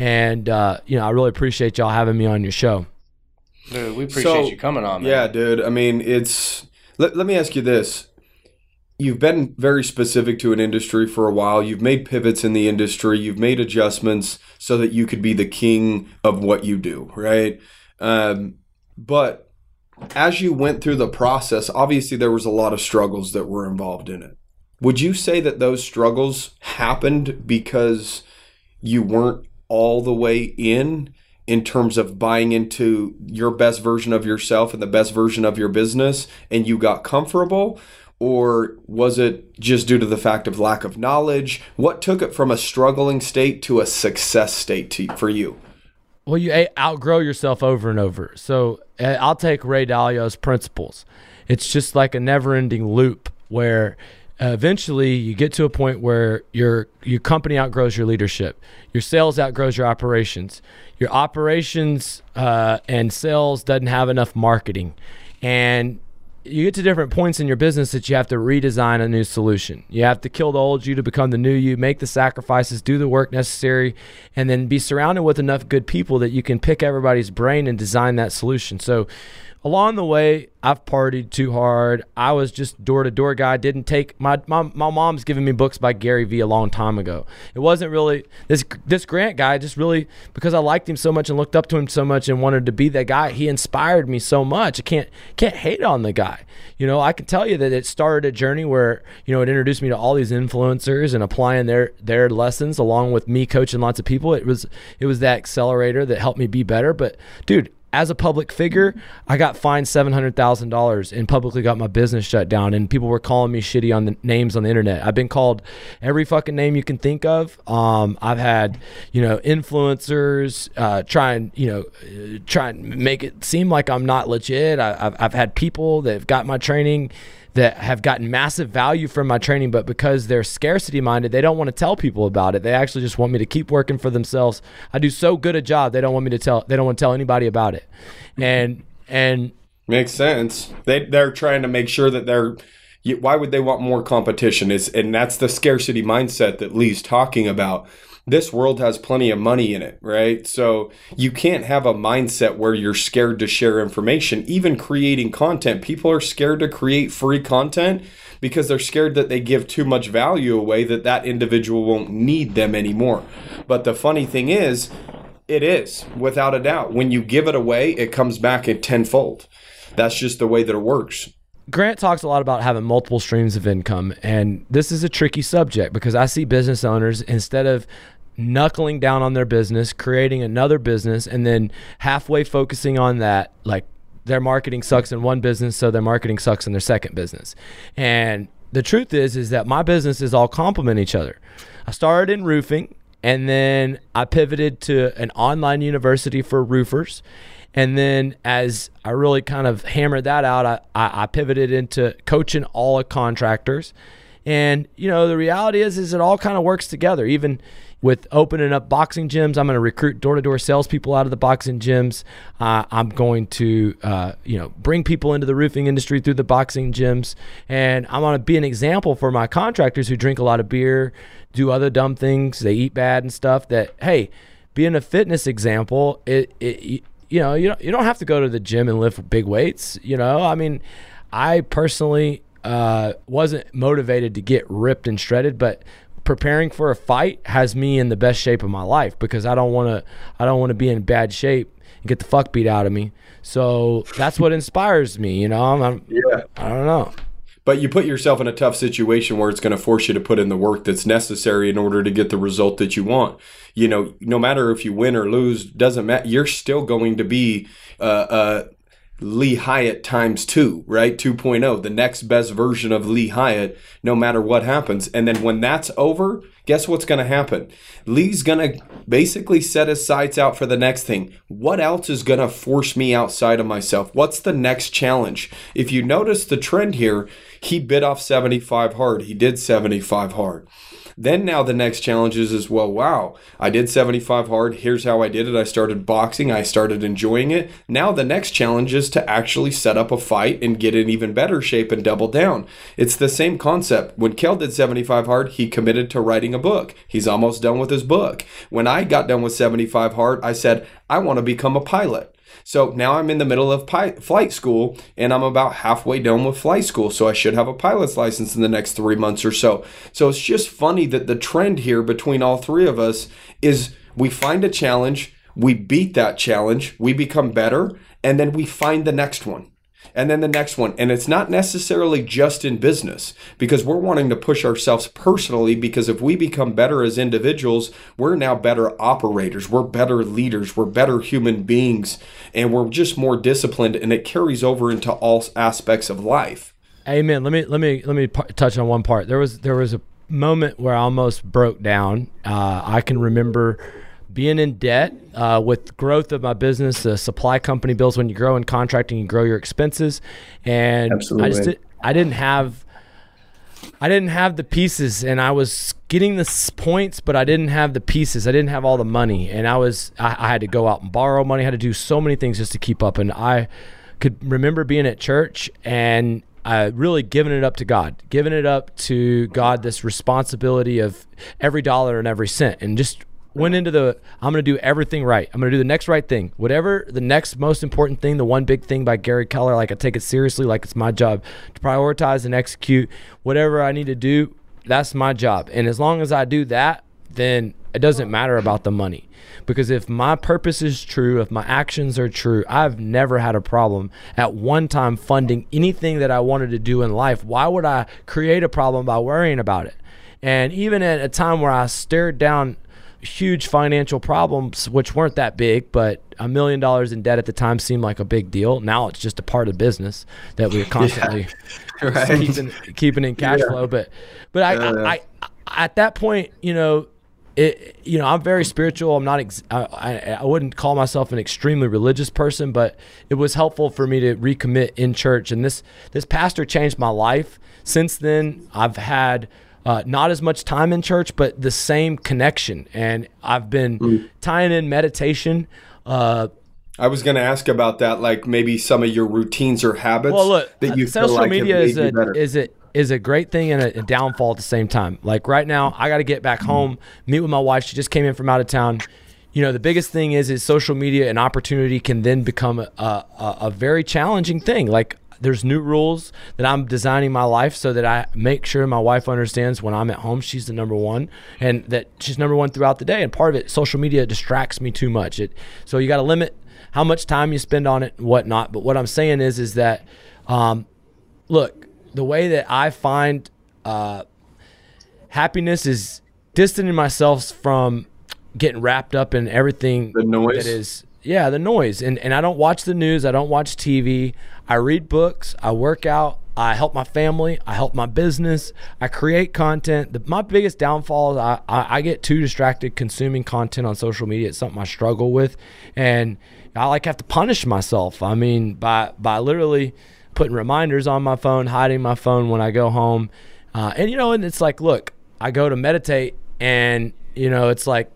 [SPEAKER 7] and uh, you know I really appreciate y'all having me on your show.
[SPEAKER 6] Dude, we appreciate
[SPEAKER 4] So,
[SPEAKER 6] you coming on, man.
[SPEAKER 4] Yeah, dude. I mean, it's. Let, let me ask you this. You've been very specific to an industry for a while. You've made pivots in the industry. You've made adjustments so that you could be the king of what you do, right? Um, but as you went through the process, obviously there was a lot of struggles that were involved in it. Would you say that those struggles happened because you weren't all the way in in terms of buying into your best version of yourself and the best version of your business and you got comfortable? Or was it just due to the fact of lack of knowledge? What took it from a struggling state to a success state to, for you?
[SPEAKER 7] Well, you outgrow yourself over and over. So uh, I'll take Ray Dalio's principles. It's just like a never-ending loop where eventually you get to a point where your your company outgrows your leadership, your sales outgrows your operations, your operations uh, and sales doesn't have enough marketing, and you get to different points in your business that you have to redesign a new solution. You have to kill the old you to become the new you, make the sacrifices, do the work necessary, and then be surrounded with enough good people that you can pick everybody's brain and design that solution. So, along the way, I've partied too hard. I was just door to door guy. Didn't take my, my my mom's giving me books by Gary Vee a long time ago. It wasn't really this this Grant guy. Just really because I liked him so much and looked up to him so much and wanted to be that guy. He inspired me so much. I can't can't hate on the guy. You know, I can tell you that it started a journey where you know it introduced me to all these influencers and applying their their lessons along with me coaching lots of people. It was it was that accelerator that helped me be better. But dude as a public figure, I got fined seven hundred thousand dollars and publicly got my business shut down. And people were calling me shitty on the names on the internet. I've been called every fucking name you can think of. Um, I've had you know influencers uh, try and you know try and make it seem like I'm not legit. I, have I've had people that have got my training that have gotten massive value from my training, but because they're scarcity minded, they don't want to tell people about it. They actually just want me to keep working for themselves. I do so good a job, they don't want me to tell. They don't want to tell anybody about it. Mm-hmm. And and
[SPEAKER 4] makes sense. They they're trying to make sure that they're. Why would they want more competition? Is and that's the scarcity mindset that Lee's talking about this world has plenty of money in it, right? So you can't have a mindset where you're scared to share information. Even creating content, people are scared to create free content because they're scared that they give too much value away that that individual won't need them anymore. But the funny thing is, it is without a doubt. When you give it away, it comes back at tenfold. That's just the way that it works.
[SPEAKER 7] Grant talks a lot about having multiple streams of income, and this is a tricky subject because I see business owners instead of knuckling down on their business, creating another business, and then halfway focusing on that, like their marketing sucks in one business, so their marketing sucks in their second business. And the truth is, is that my businesses all complement each other. I started in roofing, and then I pivoted to an online university for roofers. And then as I really kind of hammered that out, I, I, I pivoted into coaching all the contractors. And you know, the reality is, is it all kind of works together. Even with opening up boxing gyms. I'm going to recruit door to door salespeople out of the boxing gyms. Uh, I'm going to, uh, you know, bring people into the roofing industry through the boxing gyms, and I'm going to be an example for my contractors who drink a lot of beer, do other dumb things, they eat bad and stuff. That hey, being a fitness example, it, it you know, you don't, you don't have to go to the gym and lift big weights. You know, I mean, I personally uh, wasn't motivated to get ripped and shredded, but preparing for a fight has me in the best shape of my life because I don't want to I don't want to be in bad shape and get the fuck beat out of me. So that's what inspires me, you know. I'm, I'm yeah. I don't know.
[SPEAKER 4] But you put yourself in a tough situation where it's going to force you to put in the work that's necessary in order to get the result that you want. You know, no matter if you win or lose, doesn't matter. You're still going to be uh, uh, Lee Haight times two, right? 2.0, the next best version of Lee Haight, no matter what happens. And then when that's over, guess what's going to happen? Lee's going to basically set his sights out for the next thing. What else is going to force me outside of myself? What's the next challenge? If you notice the trend here, he bit off 75 hard. He did 75 hard. Then now the next challenge is as well, wow, I did 75 hard. Here's how I did it. I started boxing. I started enjoying it. Now the next challenge is to actually set up a fight and get in even better shape and double down. It's the same concept. When Kel did 75 hard, he committed to writing a book. He's almost done with his book. When I got done with 75 hard, I said, I want to become a pilot. So now I'm in the middle of pi- flight school and I'm about halfway done with flight school. So I should have a pilot's license in the next three months or so. So it's just funny that the trend here between all three of us is we find a challenge, we beat that challenge, we become better, and then we find the next one. And then the next one, and it's not necessarily just in business because we're wanting to push ourselves personally. Because if we become better as individuals, we're now better operators, we're better leaders, we're better human beings, and we're just more disciplined. And it carries over into all aspects of life.
[SPEAKER 7] Amen. Let me let me let me touch on one part. There was there was a moment where I almost broke down. Uh, I can remember being in debt uh, with growth of my business. The supply company bills when you grow in contracting, you grow your expenses, and I just did, I didn't have. I didn't have the pieces, and I was getting the points, but I didn't have the pieces. I didn't have all the money, and I was I, I had to go out and borrow money. I had to do so many things just to keep up, and I could remember being at church and uh, really giving it up to God, giving it up to God, this responsibility of every dollar and every cent, and just went into the I'm going to do everything right. I'm going to do the next right thing. Whatever the next most important thing, the one big thing by Gary Keller, like I take it seriously, like it's my job to prioritize and execute whatever I need to do. That's my job. And as long as I do that, then it doesn't matter about the money. Because if my purpose is true, if my actions are true, I've never had a problem at one time funding anything that I wanted to do in life. Why would I create a problem by worrying about it? And even at a time where I stared down huge financial problems, which weren't that big, but a million dollars in debt at the time seemed like a big deal. Now it's just a part of business that we're constantly keeping keeping in cash flow. But but I, uh. I, I at that point, you know, it you know I'm very spiritual. I'm not ex- I, I I wouldn't call myself an extremely religious person, but it was helpful for me to recommit in church. And this this pastor changed my life. Since then, I've had uh, not as much time in church, but the same connection. And I've been tying in meditation. Uh,
[SPEAKER 4] I was going to ask about that, like maybe some of your routines or habits
[SPEAKER 7] well, look,
[SPEAKER 4] that you
[SPEAKER 7] uh,
[SPEAKER 4] feel
[SPEAKER 7] social
[SPEAKER 4] like
[SPEAKER 7] media is
[SPEAKER 4] you
[SPEAKER 7] a is a is a great thing and a, a downfall at the same time. Like right now, I got to get back home, meet with my wife. She just came in from out of town. You know, the biggest thing is is social media and opportunity can then become a, a, a very challenging thing. Like there's new rules that I'm designing my life so that I make sure my wife understands when I'm at home she's the number one and that she's number one throughout the day. And part of it, social media distracts me too much. It so you got to limit how much time you spend on it and whatnot. But what I'm saying is is that um, look, the way that I find uh, happiness is distancing myself from getting wrapped up in everything
[SPEAKER 4] The noise?
[SPEAKER 7] that is yeah the noise. And and I don't watch the news. I don't watch TV I read books. I work out. I help my family. I help my business. I create content. The, my biggest downfall is I, I I get too distracted consuming content on social media. It's something I struggle with. And I like have to punish myself. I mean by by literally putting reminders on my phone hiding my phone when I go home. Uh, and you know and it's like look I go to meditate and you know it's like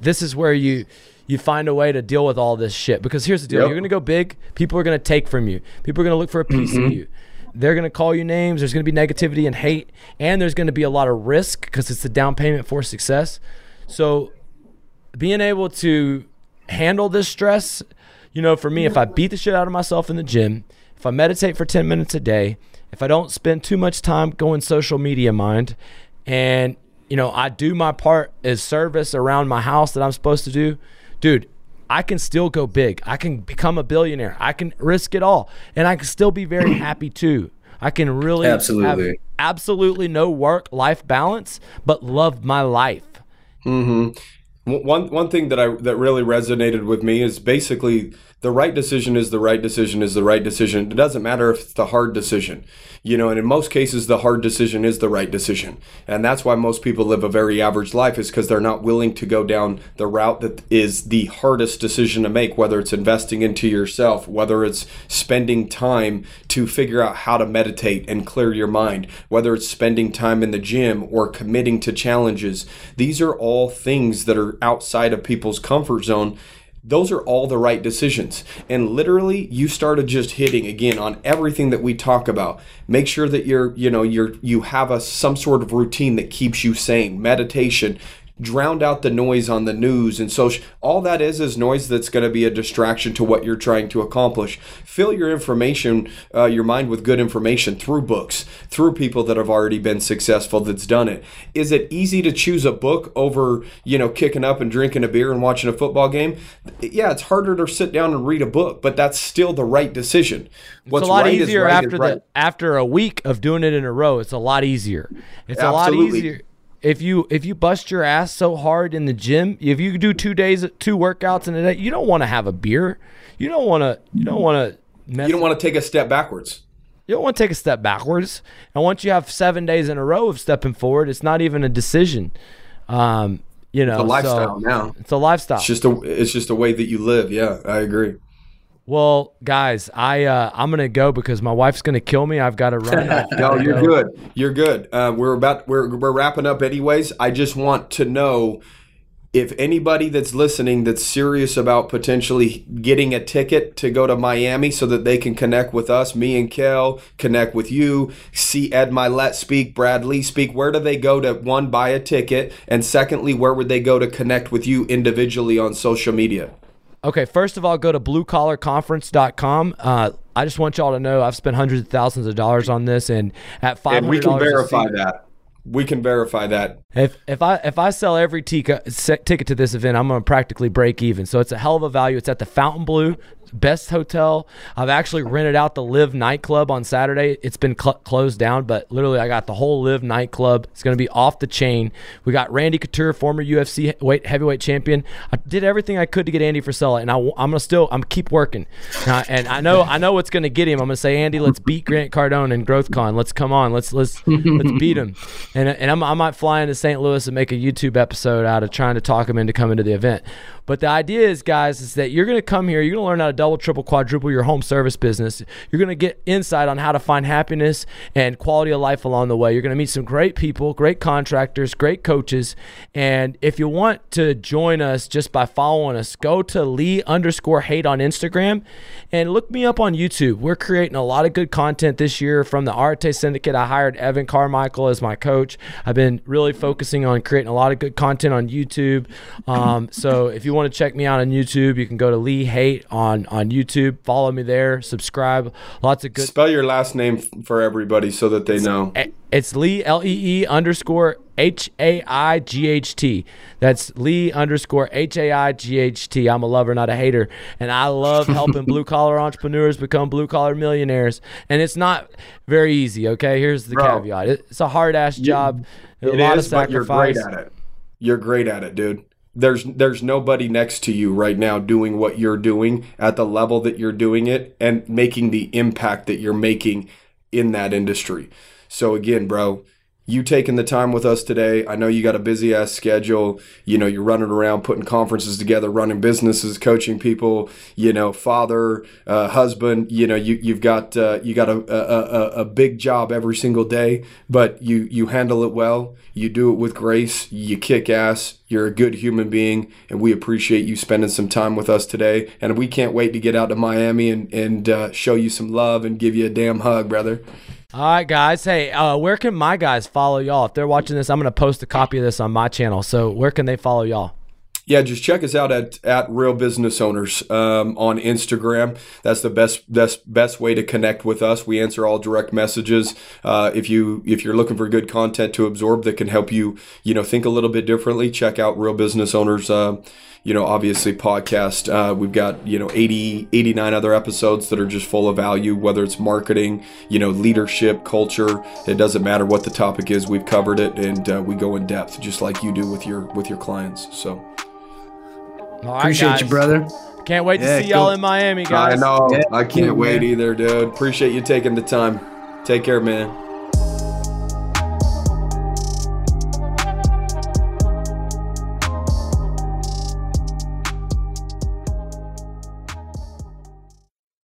[SPEAKER 7] this is where you you find a way to deal with all this shit. Because here's the deal.
[SPEAKER 4] Yep.
[SPEAKER 7] you're gonna go big people are gonna take from you. People are gonna look for a piece of mm-hmm. you. They're gonna call you names there's gonna be negativity and hate and there's gonna be a lot of risk because it's the down payment for success. So being able to handle this stress you know for me if i beat the shit out of myself in the gym if i meditate for 10 minutes a day if i don't spend too much time going social media mind and you know i do my part as service around my house that i'm supposed to do dude i can still go big. I can become a billionaire. I can risk it all. And i can still be very happy too. I can really have
[SPEAKER 1] Absolutely.
[SPEAKER 7] absolutely no work life balance but love my life. Mm-hmm.
[SPEAKER 4] W- One one thing that I that really resonated with me is basically the right decision is the right decision is the right decision. It doesn't matter if it's the hard decision, you know. And in most cases, the hard decision is the right decision, and that's why most people live a very average life is because they're not willing to go down the route that is the hardest decision to make. Whether it's investing into yourself, whether it's spending time to figure out how to meditate and clear your mind, whether it's spending time in the gym or committing to challenges. These are all things that are outside of people's comfort zone. Those are all the right decisions. And literally you started just hitting again on everything that we talk about. Make sure that you're, you know, you're you have a some sort of routine that keeps you sane. Meditation, drowned out the noise on the news and social. All that is is noise that's going to be a distraction to what you're trying to accomplish. Fill your information, uh, your mind with good information through books, through people that have already been successful that's done it. Is it easy to choose a book over, you know, kicking up and drinking a beer and watching a football game? Yeah, it's harder to sit down and read a book, but that's still the right decision.
[SPEAKER 7] What's it's a lot right easier right after the after a week of doing it in a row. It's a lot easier. It's Absolutely. a lot easier if you if you bust your ass so hard in the gym, if you do two days, two workouts in a day, you don't want to have a beer. You don't want to. You don't want to.
[SPEAKER 4] You don't want to take a step backwards.
[SPEAKER 7] You don't want to take a step backwards. And once you have seven days in a row of stepping forward, it's not even a decision. Um, you know,
[SPEAKER 4] it's a lifestyle so now.
[SPEAKER 7] It's a lifestyle.
[SPEAKER 4] It's just a. It's just a way that you live. Yeah, I agree.
[SPEAKER 7] Well, guys, I uh, I'm gonna go because my wife's gonna kill me. I've got to run.
[SPEAKER 4] no, you're go. good. You're good. Uh, we're about we're we're wrapping up anyways. I just want to know if anybody that's listening that's serious about potentially getting a ticket to go to Miami so that they can connect with us, me and Kel, connect with you, see Ed Mylett speak, Brad Lea speak, where do they go to one buy a ticket, and secondly, where would they go to connect with you individually on social media?
[SPEAKER 7] Okay, first of all, go to bluecollarconference.com. Uh, I just want y'all to know I've spent hundreds of thousands of dollars on this, and at five,
[SPEAKER 4] we can verify that. We can verify that.
[SPEAKER 7] If if I if I sell every ticket ticket to this event, I'm gonna practically break even. So it's a hell of a value. It's at the Fontainebleau best hotel. I've actually rented out the LIV nightclub on Saturday. It's been cl- closed down, but literally I got the whole LIV nightclub. It's going to be off the chain. We got Randy Couture, former UFC weight heavyweight champion. I did everything I could to get Andy Frisella, and I, am gonna still I'm keep working. Uh, and I know I know what's going to get him. I'm gonna say Andy, let's beat Grant Cardone and GrowthCon. Let's come on. Let's let's let's beat him. And and I'm, I might fly into St. Louis and make a YouTube episode out of trying to talk him into coming to the event. But the idea is, guys, is that you're going to come here, you're going to learn how to double, triple, quadruple your home service business. You're going to get insight on how to find happiness and quality of life along the way. You're going to meet some great people, great contractors, great coaches. And if you want to join us just by following us, go to Lee underscore Haight on Instagram and look me up on YouTube. We're creating a lot of good content this year from the Arete Syndicate. I hired Evan Carmichael as my coach. I've been really focusing on creating a lot of good content on YouTube. Um, so if you want to check me out on YouTube, you can go to Lee Haight on on YouTube. Follow me there. Subscribe. Lots of good.
[SPEAKER 4] Spell your last name for everybody so that they
[SPEAKER 7] it's,
[SPEAKER 4] know.
[SPEAKER 7] It's Lee L E E underscore H A I G H T. That's Lee underscore H A I G H T. I'm a lover, not a hater, and I love helping blue collar entrepreneurs become blue collar millionaires. And it's not very easy. Okay, here's the Bro, caveat: it's a hard ass job.
[SPEAKER 4] You, a lot is, of sacrifice. But you're great at it. You're great at it, dude there's there's nobody next to you right now doing what you're doing at the level that you're doing it and making the impact that you're making in that industry. So again, bro, you taking the time with us today. I know you got a busy ass schedule. You know, you're running around putting conferences together, running businesses, coaching people, you know, father, uh, husband, you know, you, you've got, uh, you got a, a, a, big job every single day, but you, you handle it well. You do it with grace. You kick ass. You're a good human being and we appreciate you spending some time with us today. And we can't wait to get out to Miami and, and, uh, show you some love and give you a damn hug, brother.
[SPEAKER 7] All right, guys. Hey, uh, where can my guys follow y'all? If they're watching this, I'm going to post a copy of this on my channel. So where can they follow y'all?
[SPEAKER 4] Yeah, just check us out at at Real Business Owners um, on Instagram. That's the best best best way to connect with us. We answer all direct messages. Uh, if you if you're looking for good content to absorb that can help you you know think a little bit differently, check out Real Business Owners. Uh, you know, obviously podcast. Uh, we've got, you know, 80, 89 other episodes that are just full of value, whether it's marketing, you know, leadership, culture. It doesn't matter what the topic is. We've covered it and uh, we go in depth just like you do with your, with your clients. So.
[SPEAKER 6] Appreciate guys. you, brother.
[SPEAKER 7] Can't wait yeah, to see y'all in Miami, guys.
[SPEAKER 4] I know. Yeah, I can't wait either, dude. Appreciate you taking the time. Take care, man.